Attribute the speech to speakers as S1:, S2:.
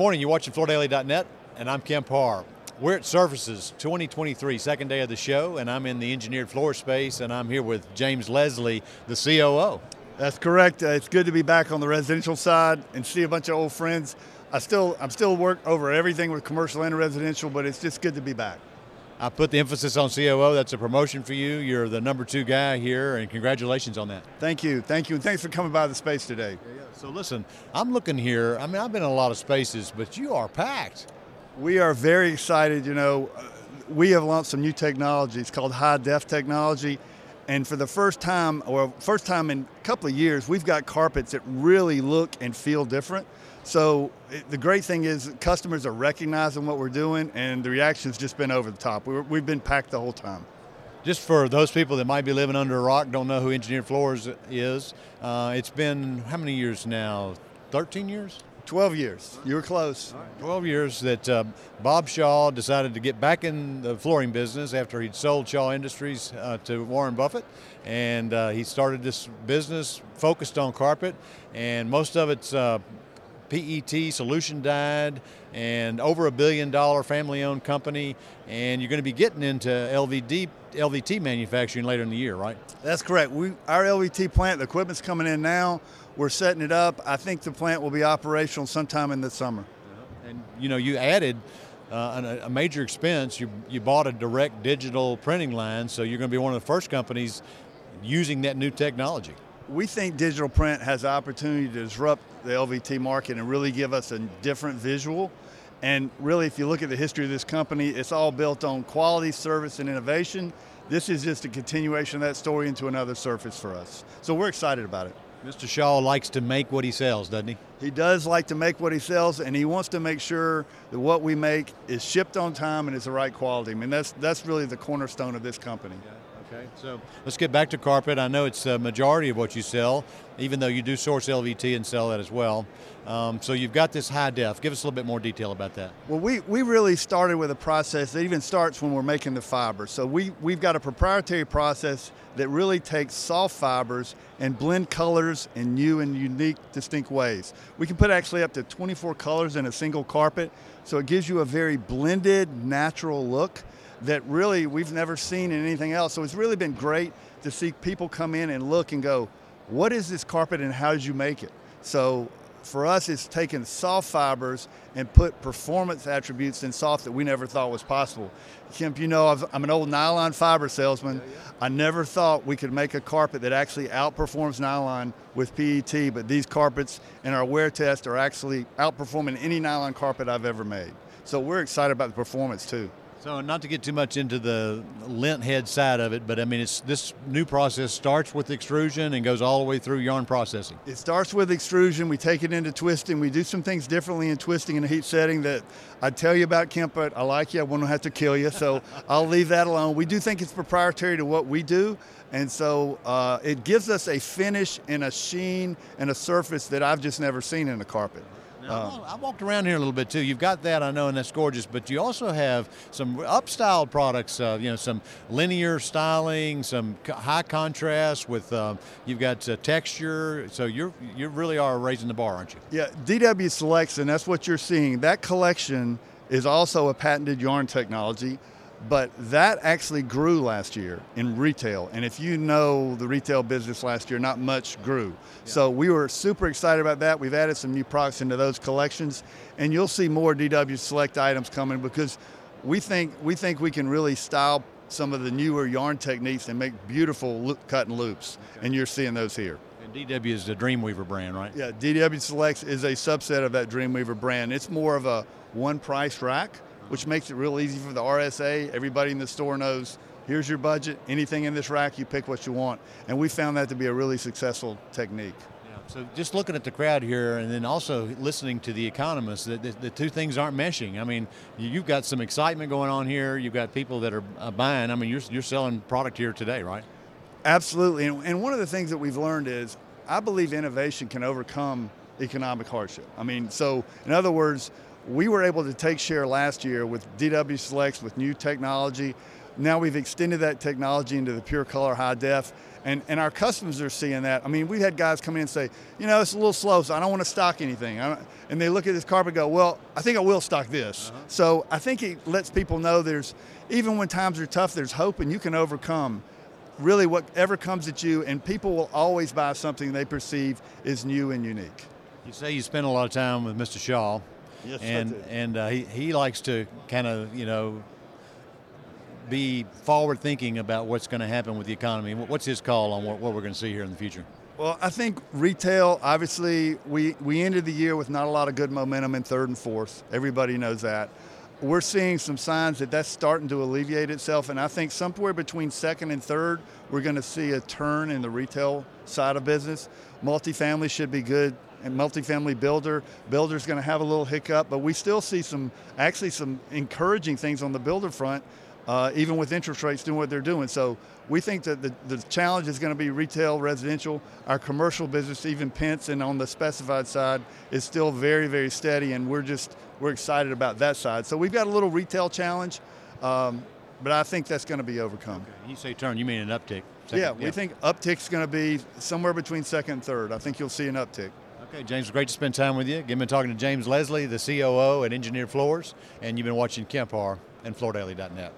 S1: morning. You're watching FloorDaily.net, and I'm Kemp Harr. We're at Surfaces 2023, second day of the show, and I'm in the engineered floor space, and I'm here with James Leslie, the COO.
S2: That's correct. Uh, it's good to be back on the residential side and see a bunch of old friends. I still, I'm still work over everything with commercial and residential, but it's just good to be back.
S1: I put the emphasis on COO. That's a promotion for you. You're the number two guy here, and congratulations on that.
S2: Thank you, thank you, and thanks for coming by the space today.
S1: Yeah, yeah. So listen, I'm looking here. I mean, I've been in a lot of spaces, but you are packed.
S2: We are very excited. You know, we have launched some new technology. It's called high def technology. And for the first time, or first time in a couple of years, we've got carpets that really look and feel different. So the great thing is customers are recognizing what we're doing, and the reaction's just been over the top. we have been packed the whole time.
S1: Just for those people that might be living under a rock, don't know who Engineered Floors is, uh, it's been how many years now? 13 years?
S2: 12 years. You were close.
S1: 12 years that uh, Bob Shaw decided to get back in the flooring business after he'd sold Shaw Industries uh, to Warren Buffett. And uh, he started this business focused on carpet, and most of it's uh, PET, solution dyed, and over a billion dollar family owned company. And you're going to be getting into LVD, LVT manufacturing later in the year, right?
S2: That's correct. We, our LVT plant, the equipment's coming in now. We're setting it up. I think the plant will be operational sometime in the summer.
S1: And you know, you added uh, a major expense. You, you bought a direct digital printing line, so you're going to be one of the first companies using that new technology
S2: we think digital print has the opportunity to disrupt the LVT market and really give us a different visual. And really, if you look at the history of this company, it's all built on quality, service, and innovation. This is just a continuation of that story into another surface for us. So we're excited about it.
S1: Mr. Shaw likes to make what he sells, doesn't he?
S2: He does like to make what he sells, and he wants to make sure that what we make is shipped on time and is the right quality. I mean, that's that's really the cornerstone of this company.
S1: Okay, so let's get back to carpet. I know it's a majority of what you sell, even though you do source LVT and sell that as well. Um, so you've got this high def. Give us a little bit more detail about that.
S2: Well, we, we really started with a process that even starts when we're making the fiber. So we, we've got a proprietary process that really takes soft fibers and blend colors in new and unique, distinct ways. We can put actually up to 24 colors in a single carpet, so it gives you a very blended, natural look that really we've never seen in anything else. So it's really been great to see people come in and look and go, what is this carpet and how did you make it? So for us, it's taken soft fibers and put performance attributes in soft that we never thought was possible. Kemp, you know, i am an old nylon fiber salesman. Yeah, yeah. I never thought we could make a carpet that actually outperforms nylon with PET, but these carpets in our wear test are actually outperforming any nylon carpet I've ever made. So we're excited about the performance too.
S1: So, not to get too much into the lint head side of it, but I mean, it's this new process starts with extrusion and goes all the way through yarn processing.
S2: It starts with extrusion. We take it into twisting. We do some things differently in twisting in a heat setting that I'd tell you about, Kemp, but I like you. I won't have to kill you, so I'll leave that alone. We do think it's proprietary to what we do, and so uh, it gives us a finish and a sheen and a surface that I've just never seen in a carpet.
S1: Now, uh, I walked around here a little bit too. You've got that, I know, and that's gorgeous. But you also have some upstyled products. Uh, you know, some linear styling, some high contrast with. Uh, you've got uh, texture. So you're you really are raising the bar, aren't you?
S2: Yeah, DW selects, and that's what you're seeing. That collection is also a patented yarn technology but that actually grew last year in retail. And if you know the retail business last year, not much grew. Yeah. So we were super excited about that. We've added some new products into those collections, and you'll see more DW Select items coming because we think we think we can really style some of the newer yarn techniques and make beautiful cut and loops. Okay. And you're seeing those here.
S1: And DW is the Dreamweaver brand, right?
S2: Yeah, DW Selects is a subset of that Dreamweaver brand. It's more of a one price rack which makes it real easy for the RSA. Everybody in the store knows here's your budget, anything in this rack, you pick what you want. And we found that to be a really successful technique.
S1: Yeah. So just looking at the crowd here and then also listening to the economists, the, the, the, two things aren't meshing. I mean, you've got some excitement going on here. You've got people that are uh, buying. I mean, you're, you're selling product here today, right?
S2: Absolutely. And, and one of the things that we've learned is I believe innovation can overcome economic hardship. I mean, so in other words, we were able to take share last year with DW Selects with new technology. Now we've extended that technology into the pure color high def, and, and our customers are seeing that. I mean, we've had guys come in and say, you know, it's a little slow, so I don't want to stock anything. And they look at this carpet and go, well, I think I will stock this. Uh-huh. So I think it lets people know there's, even when times are tough, there's hope and you can overcome really whatever comes at you, and people will always buy something they perceive is new and unique.
S1: You say you spend a lot of time with Mr. Shaw.
S2: Yes,
S1: and and uh, he, he likes to kind of you know be forward thinking about what's going to happen with the economy. What's his call on what, what we're going to see here in the future?
S2: Well, I think retail, obviously, we, we ended the year with not a lot of good momentum in third and fourth. Everybody knows that. We're seeing some signs that that's starting to alleviate itself, and I think somewhere between second and third, we're going to see a turn in the retail side of business. Multifamily should be good and multifamily builder. Builder's going to have a little hiccup, but we still see some, actually some encouraging things on the builder front, uh, even with interest rates doing what they're doing. So we think that the, the challenge is going to be retail, residential. Our commercial business, even Pentz and on the specified side, is still very, very steady, and we're just we're excited about that side. So we've got a little retail challenge. Um, but I think that's going to be overcome.
S1: Okay. You say turn, you mean an uptick?
S2: Second, yeah, we yeah. think uptick's going to be somewhere between second and third. I think you'll see an uptick.
S1: Okay, James, great to spend time with you. You've been talking to James Leslie, the COO at Engineered Floors, and you've been watching Kemp Harr and FloorDaily.net.